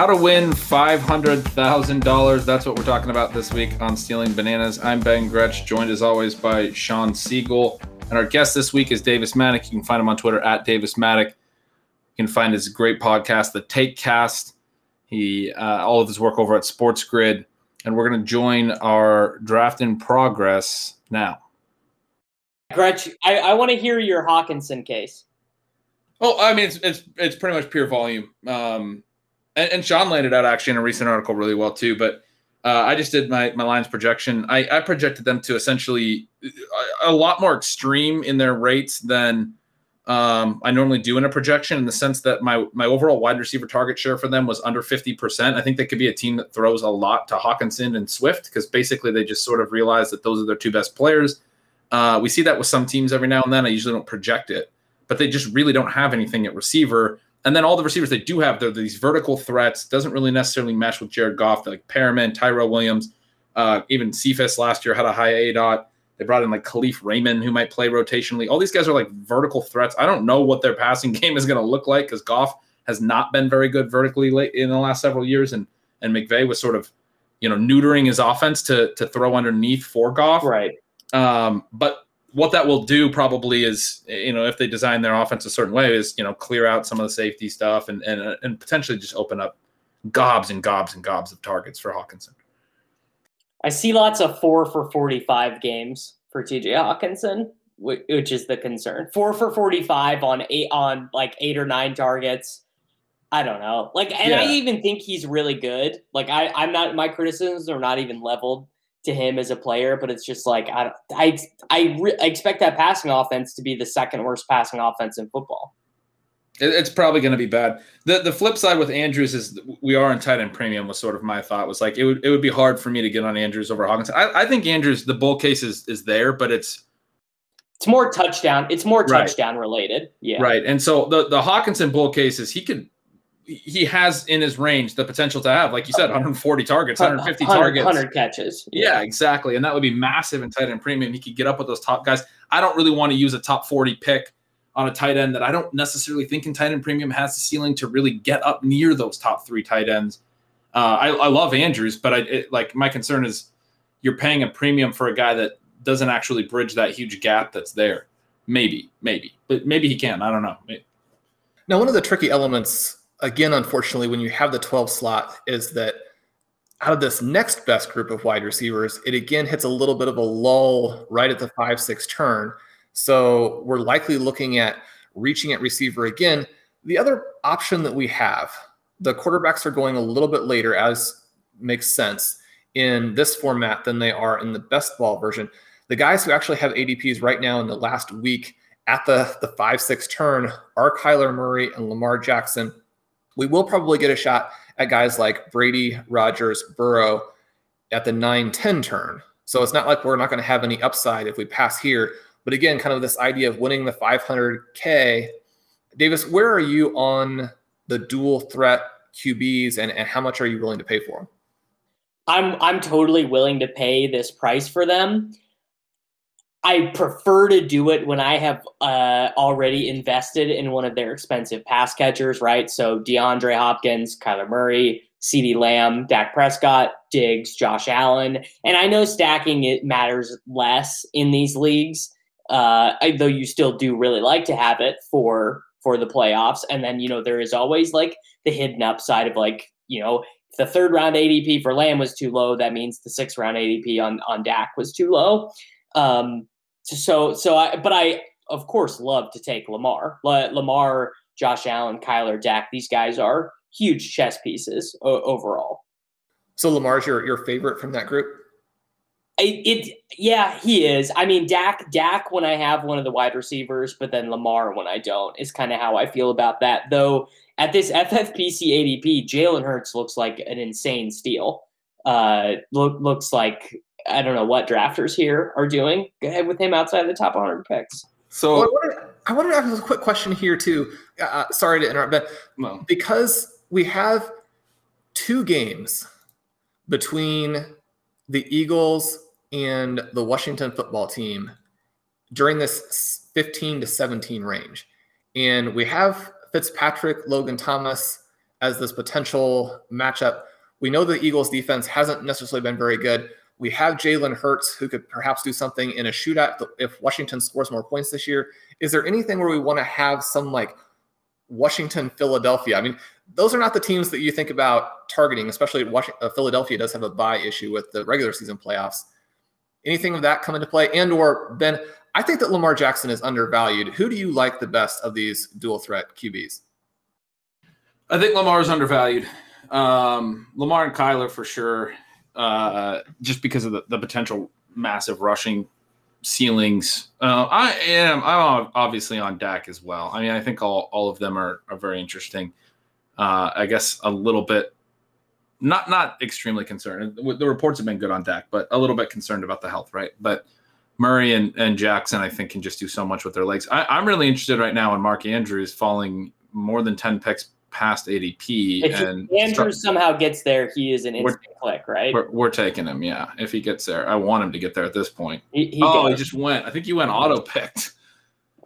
How to win $500,000. That's what we're talking about this week on Stealing Bananas. I'm Ben Gretch, joined as always by Shawn Siegele. And our guest this week is Davis Mattek. You can find him on Twitter at Davis Mattek. You can find his great podcast, The Take Cast. He uh, all of his work over at Sports Grid. And we're going to join our draft in progress now. Gretch, I, I want to hear your Hockenson case. Oh, I mean, it's it's, it's pretty much pure volume. Um, and, and Shawn landed out actually in a recent article really well too. But uh, I just did my my Lions projection. I, I projected them to essentially a, a lot more extreme in their rates than um, I normally do in a projection, in the sense that my my overall wide receiver target share for them was under fifty percent. I think they could be a team that throws a lot to Hockenson and Swift because basically they just sort of realize that those are their two best players. Uh, we see that with some teams every now and then. I usually don't project it, but they just really don't have anything at receiver and then all the receivers they do have, they're these vertical threats. Doesn't really necessarily mesh with Jared Goff. Like Perriman, Tyrell Williams, uh, even Cephus last year had a high A dot. They brought in like Kalif Raymond, who might play rotationally. All these guys are like vertical threats. I don't know what their passing game is going to look like because Goff has not been very good vertically late in the last several years, and and McVay was sort of, you know, neutering his offense to to throw underneath for Goff. Right. Um, but what that will do probably is, you know, if they design their offense a certain way, is you know clear out some of the safety stuff and and uh, and potentially just open up gobs and gobs and gobs of targets for Hockenson. I see lots of four for forty-five games for TJ Hockenson, which is the concern. Four for forty-five on eight on like eight or nine targets. I don't know. Like, and yeah. I even think he's really good. Like, I, I'm not. My criticisms are not even leveled to him as a player, but it's just like I I I, re- I expect that passing offense to be the second worst passing offense in football. It's probably going to be bad. the The flip side with Andrews is we are in tight end premium. Was sort of my thought was like it would it would be hard for me to get on Andrews over Hawkins. I, I think Andrews the bull case is is there, but it's it's more touchdown. It's more touchdown right. related. Yeah, right. And so the the Hockenson bull case is he could he has in his range the potential to have, like you said, 140 targets, 150 100, targets, 100 catches. Yeah. yeah. exactly. And that would be massive in tight end premium. He could get up with those top guys. I don't really want to use a top 40 pick on a tight end that I don't necessarily think in tight end premium has the ceiling to really get up near those top three tight ends. Uh, I, I, love Andrews, but I it, like my concern is you're paying a premium for a guy that doesn't actually bridge that huge gap that's there. Maybe, maybe, but maybe he can. I don't know. Now, one of the tricky elements again, unfortunately, when you have the 12 slot, is that out of this next best group of wide receivers, it again hits a little bit of a lull right at the 5 6 turn. So we're likely looking at reaching at receiver again. The other option that we have, the quarterbacks are going a little bit later, as makes sense in this format than they are in the best ball version. The guys who actually have ADPs right now in the last week at the, the 5 6 turn are Kyler Murray and Lamar Jackson we will probably get a shot at guys like Brady, Rodgers, Burrow at the 9 10 turn. So it's not like we're not going to have any upside if we pass here. But again, kind of this idea of winning the 500K. Davis, where are you on the dual threat QBs and, and how much are you willing to pay for them? I'm I'm totally willing to pay this price for them. I prefer to do it when I have uh, already invested in one of their expensive pass catchers, right? So DeAndre Hopkins, Kyler Murray, CeeDee Lamb, Dak Prescott, Diggs, Josh Allen. And I know stacking it matters less in these leagues, uh, though you still do really like to have it for for the playoffs. And then, you know, there is always like the hidden upside of like, you know, the third round ADP for Lamb was too low, that means the sixth round ADP on on Dak was too low. Um, so so I but I of course love to take Lamar. Lamar, Josh Allen, Kyler, Dak. These guys are huge chess pieces o- overall. So Lamar's your your favorite from that group. It, it, yeah, he is. I mean, Dak, Dak when I have one of the wide receivers, but then Lamar when I don't is kind of how I feel about that. Though at this FFPC ADP, Jalen Hurts looks like an insane steal. Uh, look, looks like I don't know what drafters here are doing Go ahead with him outside the top 100 picks. So well, I, wanted, I wanted to ask a quick question here too. Uh, uh, sorry to interrupt, but no. because we have two games between the Eagles and the Washington football team during this 15 to 17 range. And we have Fitzpatrick, Logan Thomas as this potential matchup. We know the Eagles defense hasn't necessarily been very good. We have Jalen Hurts who could perhaps do something in a shootout if Washington scores more points this year. Is there anything where we want to have some like Washington, Philadelphia? I mean, those are not the teams that you think about targeting, especially Washington, uh, Philadelphia does have a bye issue with the regular season playoffs. Anything of that come into play? And or Ben, I think that Lamar Jackson is undervalued. Who do you like the best of these dual threat QBs? I think Lamar is undervalued. Um, Lamar and Kyler for sure, uh, just because of the, the potential massive rushing ceilings. Uh, I am. I'm obviously on Dak as well. I mean, I think all all of them are are very interesting. Uh, I guess a little bit not not extremely concerned. The reports have been good on Dak, but a little bit concerned about the health, right? But Murray and, and Jackson, I think, can just do so much with their legs. I, am really interested right now in Mark Andrews falling more than 10 picks past ADP. If and Andrews start, somehow gets there, he is an instant click, right? We're, we're, taking him, yeah. If he gets there, I want him to get there at this point. He, he oh, does. he just went. I think he went auto picked.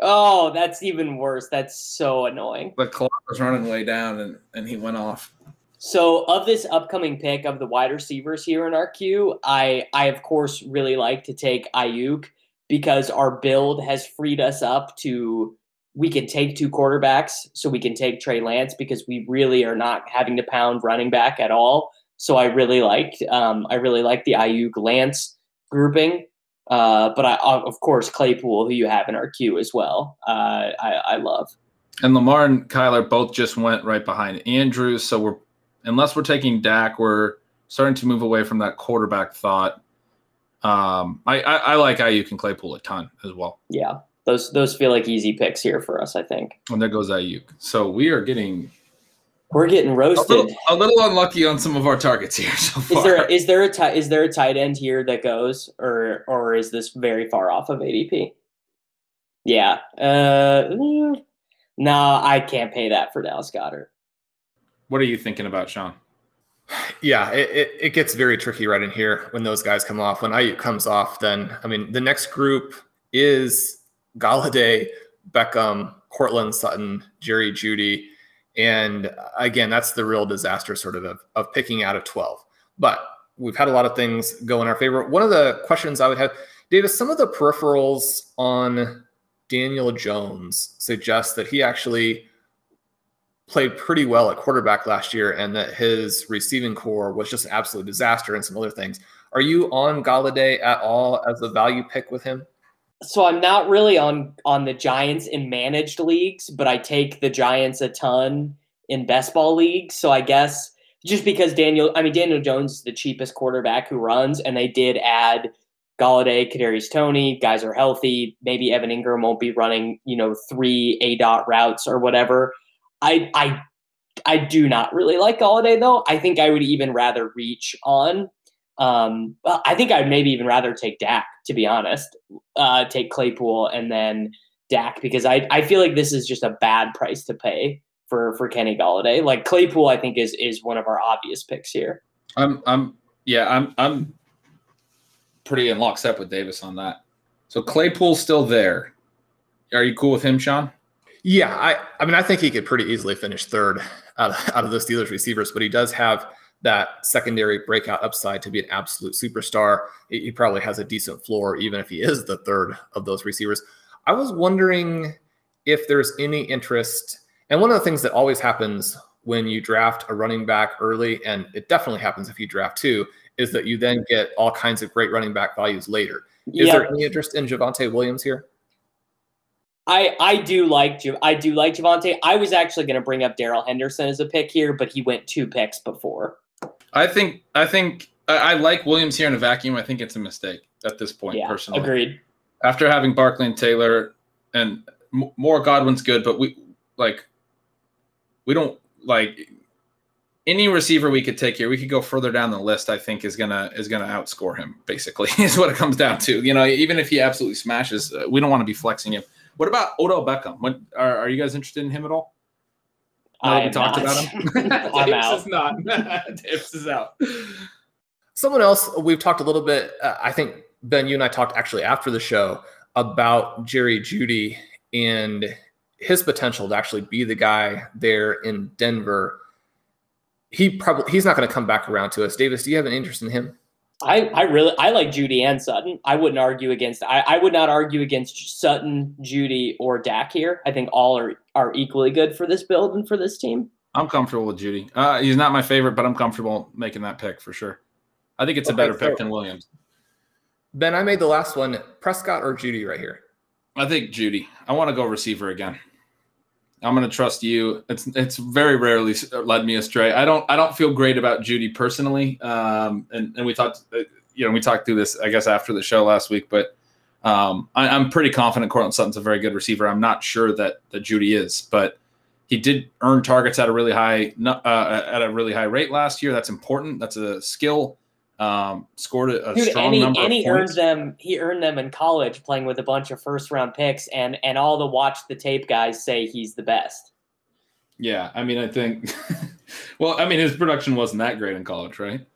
Oh, that's even worse. That's so annoying. The clock was running way down, and, and he went off. So of this upcoming pick of the wide receivers here in our queue, I I of course really like to take Aiyuk because our build has freed us up to we can take two quarterbacks, so we can take Trey Lance because we really are not having to pound running back at all. So I really liked um, I really like the Aiyuk Lance grouping. Uh, but I of course Claypool, who you have in our queue as well, uh, I, I love. And Lamar and Kyler both just went right behind Andrews, so we're unless we're taking Dak, we're starting to move away from that quarterback thought. Um, I, I, I like Aiyuk and Claypool a ton as well. Yeah, those those feel like easy picks here for us. I think. And there goes Aiyuk. So we are getting. We're getting roasted. A little, a little unlucky on some of our targets here so far. Is there is there a t- is there a tight end here that goes, or or is this very far off of ADP? Yeah. Uh, no, nah, I can't pay that for Dallas Goedert. What are you thinking about, Shawn? Yeah, it, it, it, gets very tricky right in here when those guys come off. When Aiyuk comes off, then I mean the next group is Golladay, Beckham, Courtland Sutton, Jerry Jeudy. and again that's the real disaster sort of, of of picking out of twelve. But we've had a lot of things go in our favor. One of the questions I would have, Davis, some of the peripherals on Daniel Jones suggest that he actually played pretty well at quarterback last year and that his receiving corps was just an absolute disaster and some other things. Are you on Golladay at all as a value pick with him? So I'm not really on on the Giants in managed leagues, but I take the Giants a ton in best ball leagues. So I guess just because Daniel, I mean Daniel Jones is the cheapest quarterback who runs, and they did add Golladay, Kadarius Toney. guys are healthy. Maybe Evan Engram won't be running, you know, three A dot routes or whatever. I I I do not really like Golladay though. I think I would even rather reach on. Um, well, I think I'd maybe even rather take Dak to be honest. Uh, take Claypool and then Dak because I I feel like this is just a bad price to pay for for Kenny Golladay. Like Claypool, I think is is one of our obvious picks here. I'm I'm yeah I'm I'm pretty in lockstep with Davis on that. So Claypool's still there. Are you cool with him, Shawn? Yeah, I, I mean, I think he could pretty easily finish third out of, out of the Steelers receivers, but he does have that secondary breakout upside to be an absolute superstar. He probably has a decent floor, even if he is the third of those receivers. I was wondering if there's any interest. And one of the things that always happens when you draft a running back early, and it definitely happens if you draft two, is that you then get all kinds of great running back values later. Is there any interest in Javonte Williams here? I I do like I do like Javonte. I was actually going to bring up Darrell Henderson as a pick here, but he went two picks before. I think I think I, I like Williams here in a vacuum. I think it's a mistake at this point. Yeah, personally, agreed. After having Barkley and Taylor, and more Godwin's good, but we like we don't like any receiver we could take here. We could go further down the list. I think is gonna is gonna outscore him. Basically, is what it comes down to. You know, even if he absolutely smashes, uh, we don't want to be flexing him. What about Odell Beckham? What are, are you guys interested in him at all? I we talked not. about him. I'm out. is not. Tips is out. Someone else we've talked a little bit. Uh, I think Ben, you and I talked actually after the show about Jerry Jeudy and his potential to actually be the guy there in Denver. He probably he's not going to come back around to us. Davis, do you have an interest in him? I, I really I like Jeudy and Sutton. I wouldn't argue against I, I would not argue against Sutton, Jeudy, or Dak here. I think all are are equally good for this build and for this team. I'm comfortable with Jeudy. Uh, he's not my favorite, but I'm comfortable making that pick for sure. I think it's okay, a better so pick than Williams. Ben, I made the last one. Prescott or Jeudy right here? I think Jeudy. I want to go receiver again. I'm going to trust you. It's it's very rarely led me astray. I don't I don't feel great about Jeudy personally. Um, and and we talked, uh, you know, we talked through this I guess after the show last week, but um, I, am pretty confident Courtland Sutton's a very good receiver. I'm not sure that that Jeudy is, but he did earn targets at a really high uh, at a really high rate last year. That's important. That's a skill um, scored a, a Dude, strong and he, number. And he earned them. He earned them in college, playing with a bunch of first round picks, and and all the watch the tape guys say he's the best. Yeah, I mean, I think. well, I mean, his production wasn't that great in college, right?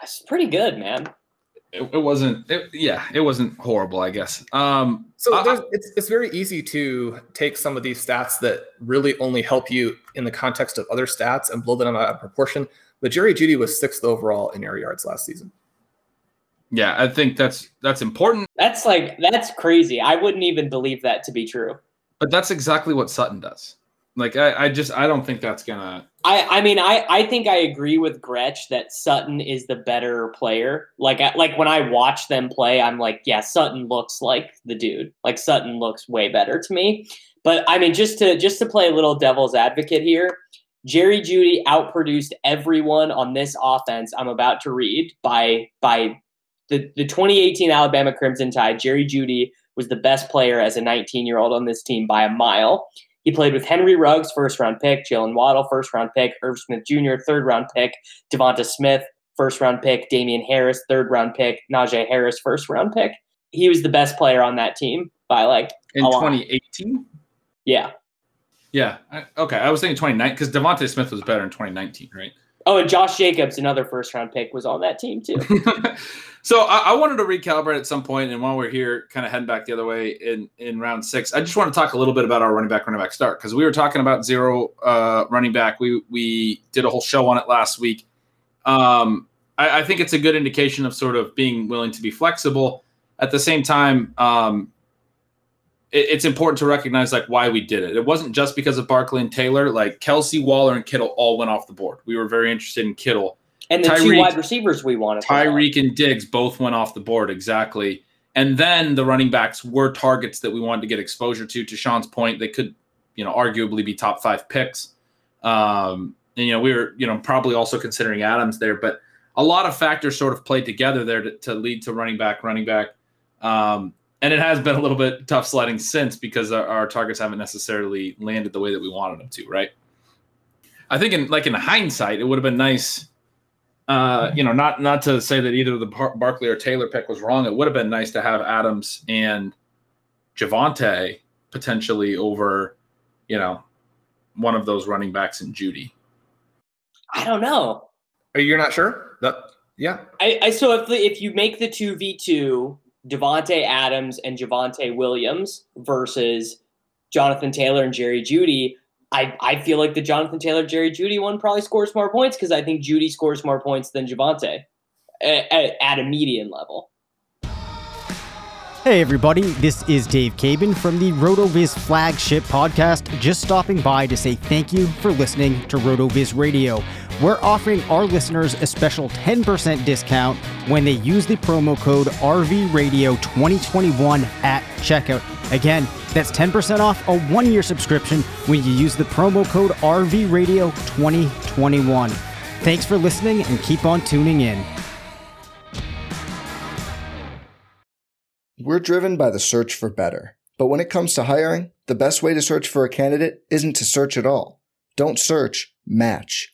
That's pretty good, man. It, it wasn't. It, yeah, it wasn't horrible, I guess. Um, so I, it's it's very easy to take some of these stats that really only help you in the context of other stats and blow them out of proportion. But Jerry Jeudy was sixth overall in air yards last season. Yeah, I think that's that's important. That's like that's crazy. I wouldn't even believe that to be true. But that's exactly what Sutton does. Like I, I just I don't think that's gonna. I I mean I I think I agree with Gretch that Sutton is the better player. Like I, like when I watch them play, I'm like, yeah, Sutton looks like the dude. Like Sutton looks way better to me. But I mean, just to just to play a little devil's advocate here, Jerry Jeudy outproduced everyone on this offense I'm about to read by by the, the 2018 Alabama Crimson Tide. Jerry Jeudy was the best player as a 19 year old on this team by a mile. He played with Henry Ruggs, first round pick, Jaylen Waddle, first round pick, Irv Smith Jr., third round pick, Devonta Smith, first round pick, Damien Harris, third round pick, Najee Harris, first round pick. He was the best player on that team by like in 2018. Yeah. Yeah. I, okay. I was thinking 2019 because DeVonta Smith was better in 2019, right? Oh, and Josh Jacobs, another first round pick, was on that team too. so I, I, wanted to recalibrate at some point, and while we're here, kind of heading back the other way in in round six, I just want to talk a little bit about our running back running back start because we were talking about zero uh, running back. We we did a whole show on it last week. Um, I, I think it's a good indication of sort of being willing to be flexible. At the same time, um, it's important to recognize like why we did it. It wasn't just because of Barkley and Taylor. Like Kelsey, Waller, and Kittle all went off the board. We were very interested in Kittle. And the Tyreek, two wide receivers we wanted. Tyreek and Diggs both went off the board exactly. And then the running backs were targets that we wanted to get exposure to. To Shawn's point, they could, you know, arguably be top five picks. Um, and you know, we were, you know, probably also considering Adams there, but a lot of factors sort of played together there to, to lead to running back, running back. Um, and it has been a little bit tough sledding since because our, our, targets haven't necessarily landed the way that we wanted them to, right? I think in like in hindsight, it would have been nice. Uh, you know, not not to say that either the Bar- Barkley or Taylor pick was wrong. It would have been nice to have Adams and Javonte potentially over, you know, one of those running backs in Jeudy. I don't know. Are you not sure? That yeah. I, I so if the, if you make the two v two Davante Adams and Javonte Williams versus Jonathan Taylor and Jerry Jeudy. I, I feel like the Jonathan Taylor Jerry Jeudy one probably scores more points because I think Jeudy scores more points than Javonte at, at, a median level. Hey everybody, this is Dave Caban from the RotoViz flagship podcast. Just stopping by to say thank you for listening to RotoViz Radio. We're offering our listeners a special 10% discount when they use the promo code RVRadio2021 at checkout. Again, that's 10% off a one year subscription when you use the promo code RVRadio2021. Thanks for listening and keep on tuning in. We're driven by the search for better. But when it comes to hiring, the best way to search for a candidate isn't to search at all. Don't search, match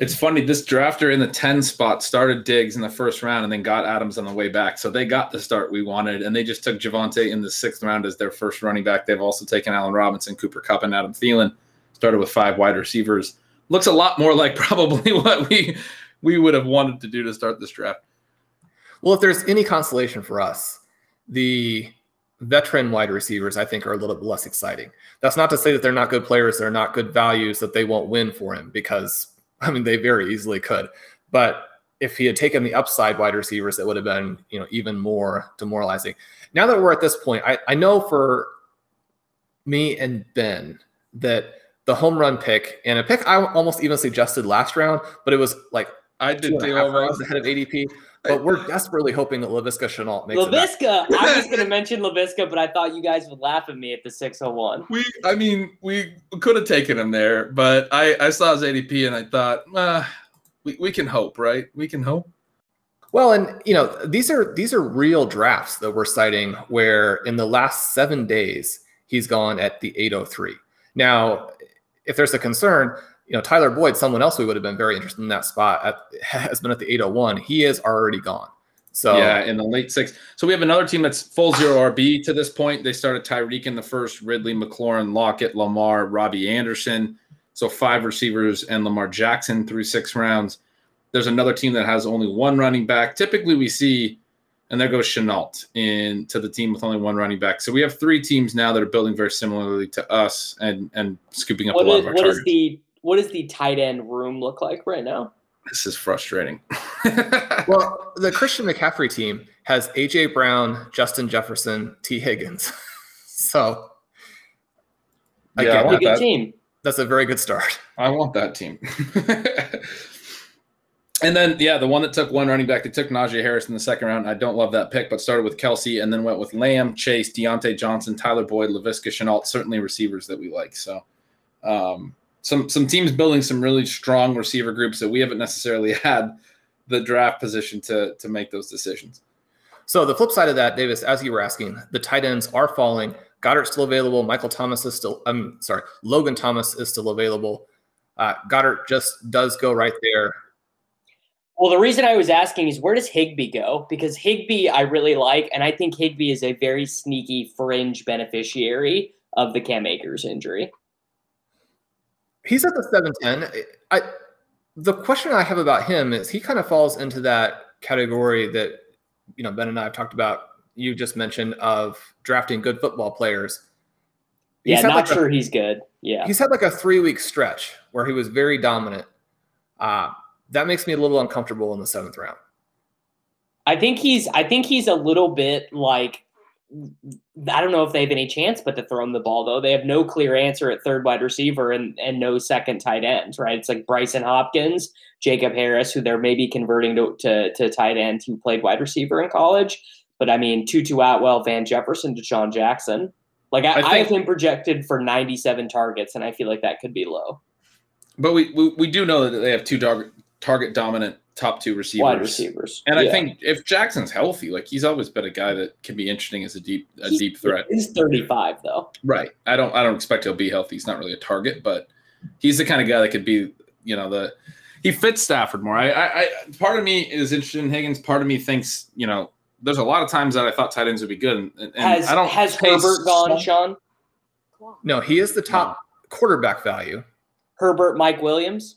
It's funny, this drafter in the 10 spot started Diggs in the first round and then got Adams on the way back. So they got the start we wanted, and they just took Javonte in the sixth round as their first running back. They've also taken Allen Robinson, Cooper Kupp, and Adam Thielen. Started with five wide receivers. Looks a lot more like probably what we we would have wanted to do to start this draft. Well, if there's any consolation for us, the veteran wide receivers I think are a little bit less exciting. That's not to say that they're not good players, they're not good values, that they won't win for him because I mean, they very easily could. But if he had taken the upside wide receivers, it would have been, you know, even more demoralizing. Now that we're at this point, I, I know for me and Ben that the home run pick and a pick I almost even suggested last round, but it was like I did two rounds ahead of ADP. But we're desperately hoping that Laviska Shenault makes Laviska. I was going to mention Laviska, but I thought you guys would laugh at me at the 601. We, I mean, we could have taken him there, but I, I saw his ADP and I thought, uh, we, we can hope, right? We can hope. Well, and you know, these are these are real drafts that we're citing where in the last seven days he's gone at the 803. Now, if there's a concern, you know, Tyler Boyd, someone else we would have been very interested in that spot, at, has been at the 801. He is already gone. So yeah, in the late six. So we have another team that's full zero RB to this point. They started Tyreek in the first, Ridley, McLaurin, Lockett, Lamar, Robbie Anderson. So five receivers and Lamar Jackson through six rounds. There's another team that has only one running back. Typically, we see, and there goes Shenault into the team with only one running back. So we have three teams now that are building very similarly to us and and scooping up what a lot is, of our What targets. is the what does the tight end room look like right now? This is frustrating. well, the Christian McCaffrey team has AJ Brown, Justin Jefferson, Tee Higgins. so yeah, I a want good that. team. that's a very good start. I want that team. and then, yeah, the one that took one running back, they took Najee Harris in the second round. I don't love that pick, but started with Kelsey and then went with Lamb, Chase, Diontae Johnson, Tyler Boyd, Laviska Shenault, certainly receivers that we like. So, um, some some teams building some really strong receiver groups that we haven't necessarily had the draft position to to make those decisions. So the flip side of that, Davis, as you were asking, the tight ends are falling. Goedert's still available. Michael Thomas is still. I'm sorry, Logan Thomas is still available. Uh, Goedert just does go right there. Well, the reason I was asking is where does Higbee go? Because Higbee I really like, and I think Higbee is a very sneaky fringe beneficiary of the Cam Akers injury. He's at the 710. I the question I have about him is he kind of falls into that category that you know Ben and I have talked about you just mentioned of drafting good football players. Yeah, He's had not like a- sure he's good. Yeah. He's had like a three week stretch where he was very dominant. Uh, that makes me a little uncomfortable in the seventh round. I think he's I think he's a little bit like I don't know if they have any chance but to throw him the ball though. They have no clear answer at third wide receiver and and no second tight end, right? It's like Brycen Hopkins, Jacob Harris, who they're maybe converting to to, to tight end who played wide receiver in college. But I mean Tutu Atwell, Van Jefferson, DeSean Jackson. Like I, I I, have him projected for 97 targets, and I feel like that could be low. But we, we we do know that they have two target target dominant top two receivers. Wide receivers. And I think if Jackson's healthy, like he's always been a guy that can be interesting as a deep a He's- deep threat. He's 35 though. Right. I don't I don't expect he'll be healthy. He's not really a target, but he's the kind of guy that could be, you know, the he fits Stafford more. I I, I part of me is interested in Higgins. Part of me thinks, you know, there's a lot of times that I thought tight ends would be good. And, and Has I don't has Herbert gone, so- Shawn? No, he is the top quarterback value. Herbert, Mike Williams.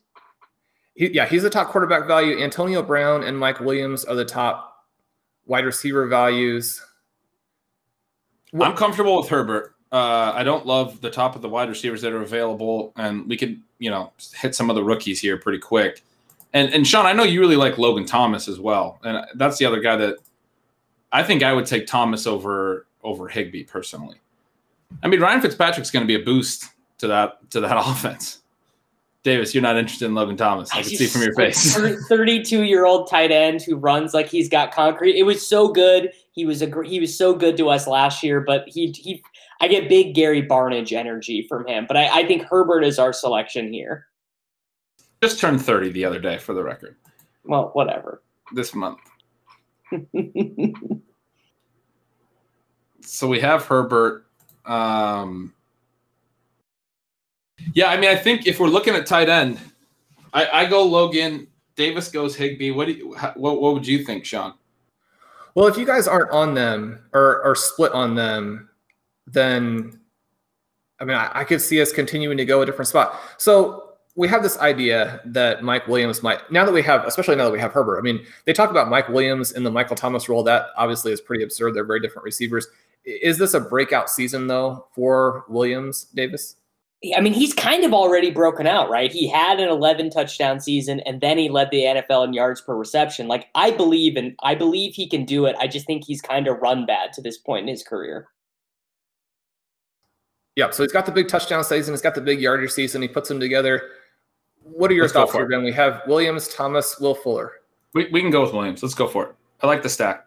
He, yeah, he's the top quarterback value. Antonio Brown and Mike Williams are the top wide receiver values. I'm comfortable with Herbert. Uh, I don't love the top of the wide receivers that are available, and we could, you know, hit some of the rookies here pretty quick. And and Shawn, I know you really like Logan Thomas as well, and that's the other guy that I think I would take Thomas over over Higbee personally. I mean, Ryan Fitzpatrick's going to be a boost to that to that offense. Davis, you're not interested in Logan Thomas. I can see from your face. 32 year old tight end who runs like he's got concrete. It was so good. He was a he was so good to us last year, but he he I get big Gary Barnidge energy from him. But I, I think Herbert is our selection here. Just turned 30 the other day, for the record, Well, whatever. this month. so we have Herbert. Um, yeah, I mean, I think if we're looking at tight end, I, I go Logan. Davis goes Higbee. What do you, what, what would you think, Shawn? Well, if you guys aren't on them or are split on them, then I mean, I, I could see us continuing to go a different spot. So we have this idea that Mike Williams might, now that we have, especially now that we have Herbert, I mean, they talk about Mike Williams in the Michael Thomas role. That obviously is pretty absurd. They're very different receivers. Is this a breakout season, though, for Williams, Davis? I mean, he's kind of already broken out, right? He had an 11 touchdown season, and then he led the NFL in yards per reception. Like, I believe and I believe he can do it. I just think he's kind of run bad to this point in his career. Yeah, so he's got the big touchdown season. He's got the big yardage season. He puts them together. What are your Let's thoughts for here. Ben? We have Williams, Thomas, Will Fuller. We, we can go with Williams. Let's go for it. I like the stack.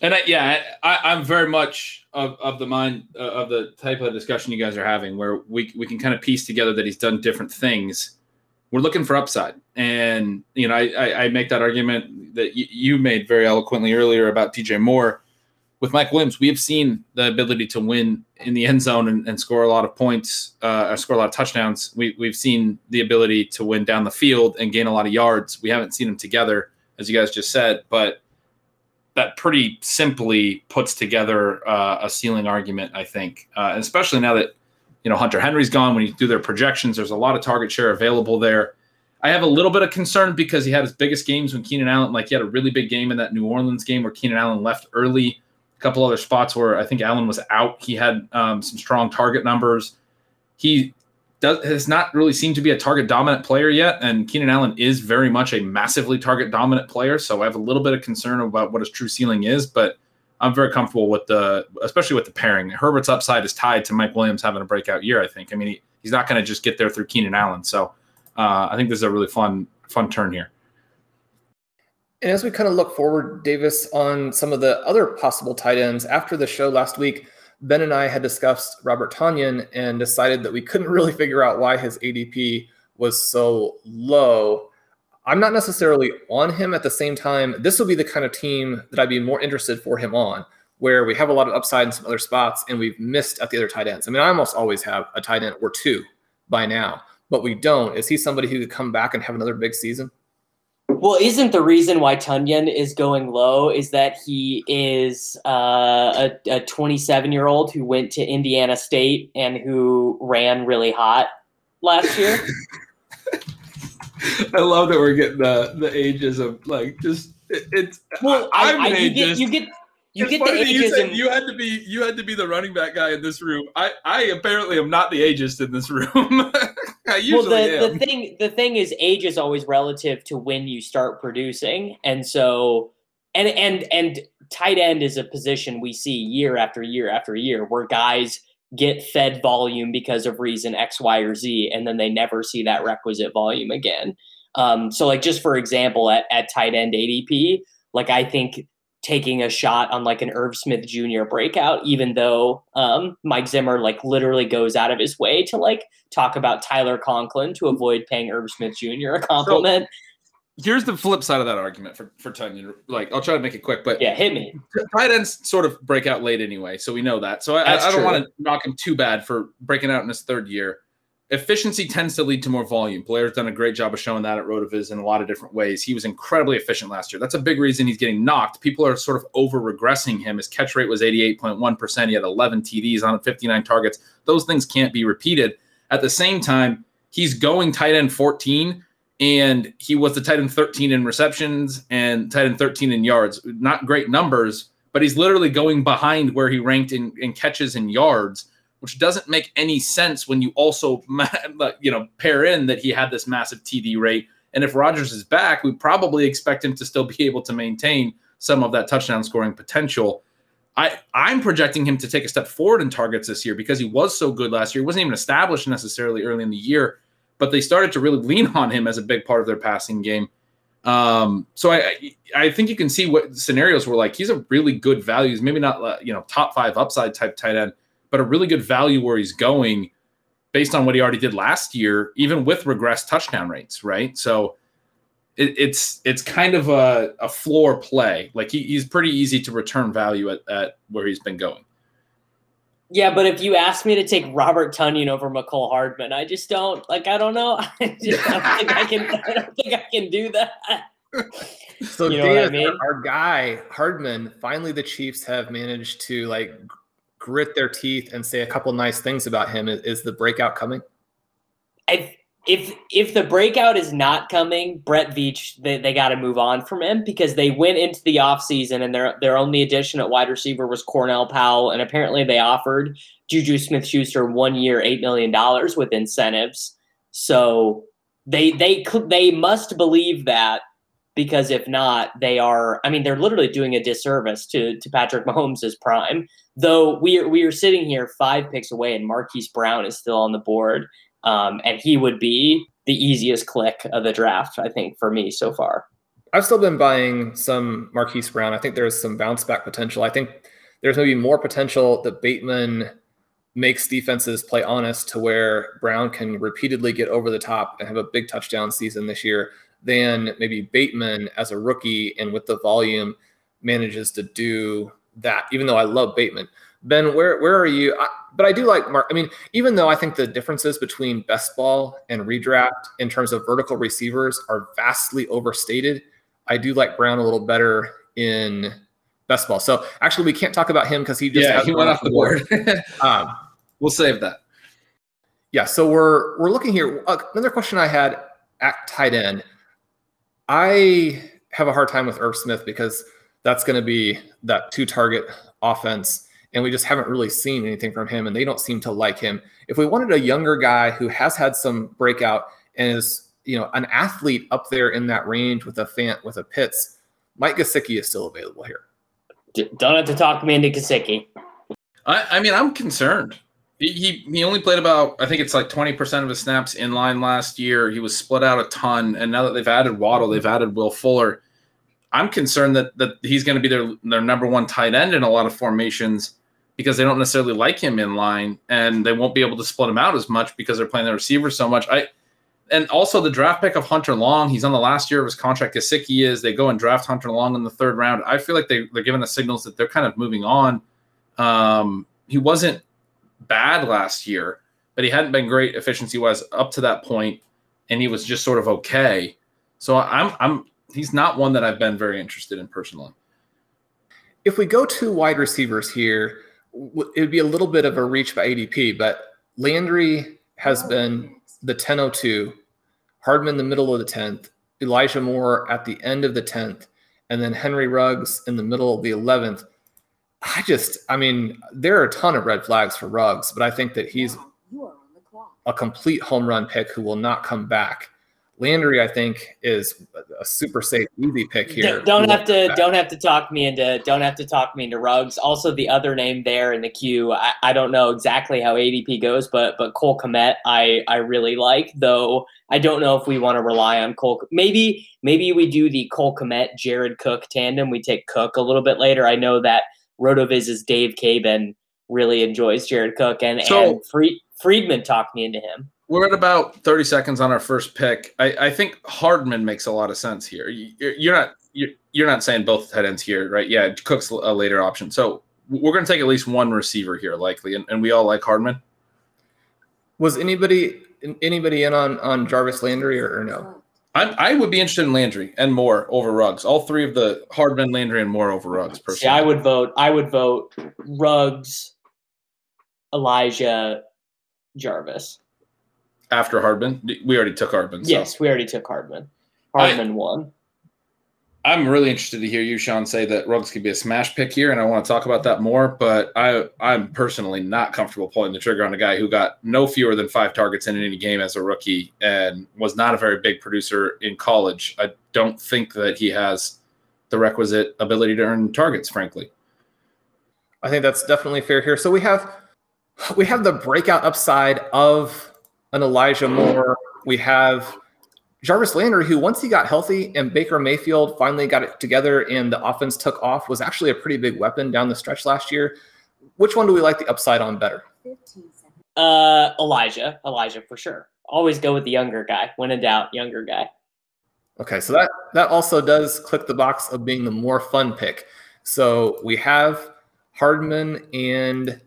And I, yeah, I, I'm very much of, of the mind uh, of the type of discussion you guys are having, where we we can kind of piece together that he's done different things. We're looking for upside, and you know, I I, I make that argument that you, you made very eloquently earlier about DJ Moore with Mike Williams. We have seen the ability to win in the end zone and, and score a lot of points, uh, or score a lot of touchdowns. We we've seen the ability to win down the field and gain a lot of yards. We haven't seen them together, as you guys just said, but that pretty simply puts together uh, a ceiling argument, I think, uh, especially now that you know Hunter Henry's gone. When you do their projections, there's a lot of target share available there. I have a little bit of concern because he had his biggest games when Keenan Allen, like he had a really big game in that New Orleans game where Keenan Allen left early. A couple other spots where I think Allen was out. He had um, some strong target numbers. He does has not really seemed to be a target dominant player yet, and Keenan Allen is very much a massively target dominant player. So I have a little bit of concern about what his true ceiling is, but I'm very comfortable with the, especially with the pairing. Herbert's upside is tied to Mike Williams having a breakout year. I think. I mean, he, he's not going to just get there through Keenan Allen. So uh, I think this is a really fun fun turn here. And as we kind of look forward, Davis, on some of the other possible tight ends, after the show last week, Ben and I had discussed Robert Tonyan and decided that we couldn't really figure out why his ADP was so low. I'm not necessarily on him at the same time. This will be the kind of team that I'd be more interested for him on, where we have a lot of upside in some other spots and we've missed at the other tight ends. I mean, I almost always have a tight end or two by now, but we don't. Is he somebody who could come back and have another big season? Well, isn't the reason why Tonyan is going low is that he is uh, a 27 year old who went to Indiana State and who ran really hot last year? I love that we're getting the the ages of like just it, it's Well, I- I'm I, you get you get you It's get the you ages and you had to be you had to be the running back guy in this room. I I apparently am not the ageist in this room. Well, the, am. the thing the thing is age is always relative to when you start producing and so and and and tight end is a position we see year after year after year where guys get fed volume because of reason x y or z and then they never see that requisite volume again um, so like just for example at, at tight end adp like i think taking a shot on like an Irv Smith Jr. breakout, even though um, Mike Zimmer like literally goes out of his way to like talk about Tyler Conklin to avoid paying Irv Smith Jr. a compliment. Here's the flip side of that argument for for Tonyan. Like I'll try to make it quick, but yeah, hit me. tight ends sort of break out late anyway, so we know that. So I, That's I don't want to knock him too bad for breaking out in his third year. Efficiency tends to lead to more volume. Blair's done a great job of showing that at Rotoviz in a lot of different ways. He was incredibly efficient last year. That's a big reason he's getting knocked. People are sort of over regressing him. His catch rate was 88.1%. He had 11 TDs on 59 targets. Those things can't be repeated. At the same time, he's going tight end 14 and he was the tight end 13 in receptions and tight end 13 in yards. Not great numbers, but he's literally going behind where he ranked in, in catches and yards, which doesn't make any sense when you also you know pair in that he had this massive TD rate. And if Rodgers is back, we probably expect him to still be able to maintain some of that touchdown scoring potential. I, I'm projecting him to take a step forward in targets this year because he was so good last year. He wasn't even established necessarily early in the year but they started to really lean on him as a big part of their passing game. Um, so I, I I think you can see what scenarios were like. He's a really good value. He's maybe not uh, you know top five upside type tight end, but a really good value where he's going based on what he already did last year, even with regressed touchdown rates, right? So it, it's it's kind of a, a floor play. Like he, he's pretty easy to return value at, at where he's been going. Yeah, but if you ask me to take Robert Tonyan over Mecole Hardman, I just don't like. I don't know. I, just, I don't think I can. I don't think I can do that. So You know what I mean? our, our guy Hardman, finally the Chiefs have managed to like grit their teeth and say a couple nice things about him. Is, the breakout coming? I, if if the breakout is not coming, Brett Veach, they, they got to move on from him because they went into the offseason and their their only addition at wide receiver was Cornell Powell, and apparently they offered Juju Smith Schuster one year, eight million dollars with incentives. So they they they must believe that because if not, they are. I mean, they're literally doing a disservice to to Patrick Mahomes' prime. Though we are we are sitting here five picks away, and Marquise Brown is still on the board um, and he would be the easiest click of the draft, I think, for me so far. I've still been buying some Marquise Brown. I think there's some bounce back potential. I think there's maybe more potential that Bateman makes defenses play honest to where Brown can repeatedly get over the top and have a big touchdown season this year than maybe Bateman as a rookie and with the volume manages to do that, even though I love Bateman. Ben, where where are you? I, but I do like Mark. I mean, even though I think the differences between best ball and redraft in terms of vertical receivers are vastly overstated, I do like Brown a little better in best ball. So actually, we can't talk about him because he just yeah, he went off the board. Um, we'll save that. yeah, so we're we're looking here. Uh, another question I had at tight end. I have a hard time with Irv Smith because that's going to be that two target offense, and we just haven't really seen anything from him, and they don't seem to like him. If we wanted a younger guy who has had some breakout and is you know an athlete up there in that range with a fan with a Pitts, Mike Gesicki is still available here. Don't have to talk me into Gesicki. I, I mean, I'm concerned. He, he only played about I think it's like 20% of his snaps in line last year. He was split out a ton, and now that they've added Waddle, they've added Will Fuller. I'm concerned that that he's going to be their their number one tight end in a lot of formations because they don't necessarily like him in line, and they won't be able to split him out as much because they're playing the receiver so much. I and also the draft pick of Hunter Long. He's on the last year of his contract. Gesicki is. They go and draft Hunter Long in the third round. I feel like they they're giving the signals that they're kind of moving on. Um, he wasn't bad last year, but he hadn't been great efficiency wise up to that point, and he was just sort of okay. So I'm I'm he's not one that I've been very interested in personally. If we go to wide receivers here, it would be a little bit of a reach by ADP, but Landry has been the 1002, Hardman the middle of the 10th, Elijah Moore at the end of the 10th, and then Henry Ruggs in the middle of the 11th. I just, I mean, there are a ton of red flags for Ruggs, but I think that he's a complete home run pick who will not come back. Landry, I think, is a super safe, easy pick here. Don't have to don't have to talk me into don't have to talk me into Ruggs. Also, the other name there in the queue, I, I don't know exactly how ADP goes, but but Cole Kmet, I I really like. Though I don't know if we want to rely on Cole. Maybe maybe we do the Cole Kmet Jared Cook tandem. We take Cook a little bit later. I know that RotoViz's Dave Caban really enjoys Jared Cook, and so, and Fried, Friedman talked me into him. We're at about 30 seconds on our first pick. I, I think Hardman makes a lot of sense here. You're, you're not you're, you're not saying both head ends here, right? Yeah, Cook's a later option. So we're going to take at least one receiver here, likely, and, and we all like Hardman. Was anybody anybody in on on Jarvis Landry or, or no? I, I would be interested in Landry and Moore over Ruggs. All three of the Hardman, Landry, and Moore over Ruggs. Personally, yeah, I would vote. I would vote Ruggs, Elijah, Jarvis after Hardman? We already took Hardman. So. Yes, we already took Hardman. Hardman I, won. I'm really interested to hear you, Shawn, say that Ruggs could be a smash pick here, and I want to talk about that more. But I, I'm personally not comfortable pulling the trigger on a guy who got no fewer than five targets in any game as a rookie and was not a very big producer in college. I don't think that he has the requisite ability to earn targets, frankly. I think that's definitely fair here. So we have we have the breakout upside of an Elijah Moore. We have Jarvis Landry, who once he got healthy and Baker Mayfield finally got it together and the offense took off, was actually a pretty big weapon down the stretch last year. Which one do we like the upside on better? Uh, Elijah, Elijah for sure. Always go with the younger guy. When in doubt, younger guy. Okay, so that that also does click the box of being the more fun pick. So we have Hardman and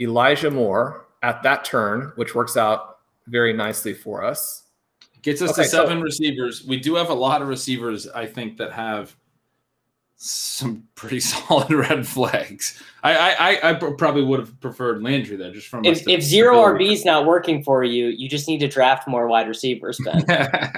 Elijah Moore at that turn, which works out very nicely for us. Gets us okay, to seven so, receivers. We do have a lot of receivers, I think, that have some pretty solid red flags. I I, I probably would have preferred Landry there just from if, if zero RB is not working for you, you just need to draft more wide receivers, Ben.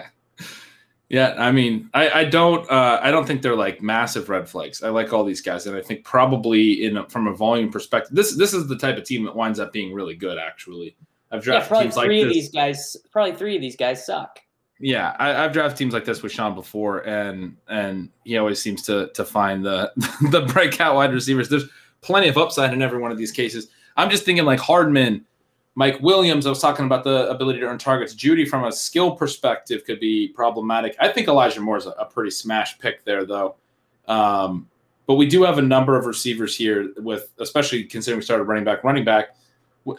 yeah, I mean, I, I don't uh, I don't think they're like massive red flags. I like all these guys, and I think probably in a, from a volume perspective, this this is the type of team that winds up being really good. Actually, I've drafted yeah, probably teams three like of this. these guys. Probably three of these guys suck. Yeah, I, have drafted teams like this with Shawn before, and and he always seems to to find the the breakout wide receivers. There's plenty of upside in every one of these cases. I'm just thinking like Hardman Mike Williams, I was talking about the ability to earn targets. Jeudy, from a skill perspective, could be problematic. I think Elijah Moore is a, a pretty smash pick there, though. Um, but we do have a number of receivers here, with especially considering we started running back, running back,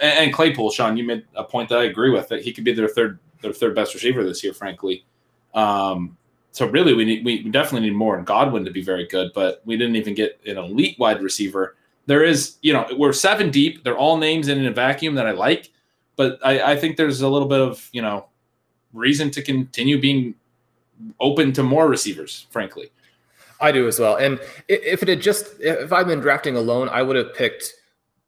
and Claypool. Shawn, you made a point that I agree with that he could be their third their third best receiver this year, frankly. Um, so really, we need we definitely need more in Godwin to be very good, but we didn't even get an elite wide receiver there is, you know, we're seven deep. They're all names in a vacuum that I like, but I, I think there's a little bit of, you know, reason to continue being open to more receivers, frankly. I do as well. And if it had just, if I'd been drafting alone, I would have picked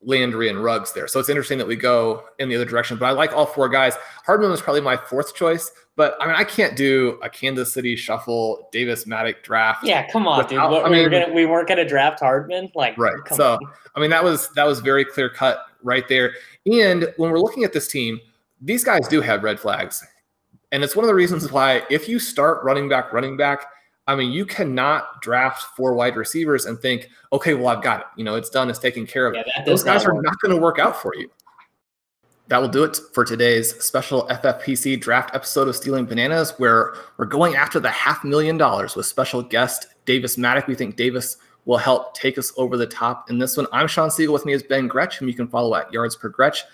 Landry and Ruggs there. So it's interesting that we go in the other direction. But I like all four guys. Hardman was probably my fourth choice. But I mean, I can't do a Kansas City shuffle Davis Mattek draft. Yeah, come on, without, dude. What, I mean, we, were gonna, we weren't gonna draft Hardman, like right. so, on. I mean, that was that was very clear cut right there. And when we're looking at this team, these guys do have red flags, and it's one of the reasons why if you start running back, running back, I mean, you cannot draft four wide receivers and think, okay, well, I've got it. You know, it's done. It's taken care of. Yeah, Those guys are not going to work out for you. That will do it for today's special FFPC draft episode of Stealing Bananas, where we're going after the half million dollars with special guest Davis Mattek. We think Davis will help take us over the top in this one. I'm Shawn Siegele. With me is Ben Gretch, whom you can follow at Yards Per Gretch.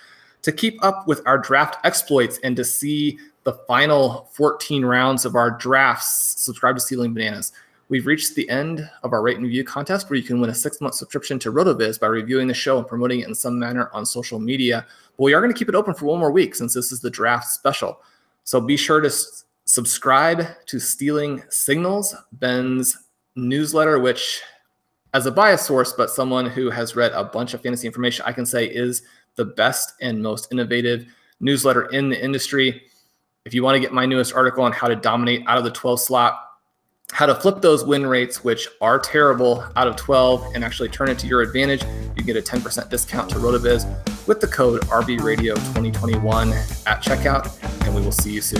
To keep up with our draft exploits and to see the final 14 rounds of our drafts, subscribe to Stealing Bananas. We've reached the end of our rate and review contest where you can win a six month subscription to RotoViz by reviewing the show and promoting it in some manner on social media. But we are going to keep it open for one more week since this is the draft special. So be sure to s- subscribe to Stealing Signals, Ben's newsletter, which, as a bias source, but someone who has read a bunch of fantasy information, I can say is the best and most innovative newsletter in the industry. If you want to get my newest article on how to dominate out of the 12 slot, how to flip those win rates, which are terrible, out of 12 and actually turn it to your advantage, you get a 10% discount to RotoViz with the code RVRadio2021 at checkout, and we will see you soon.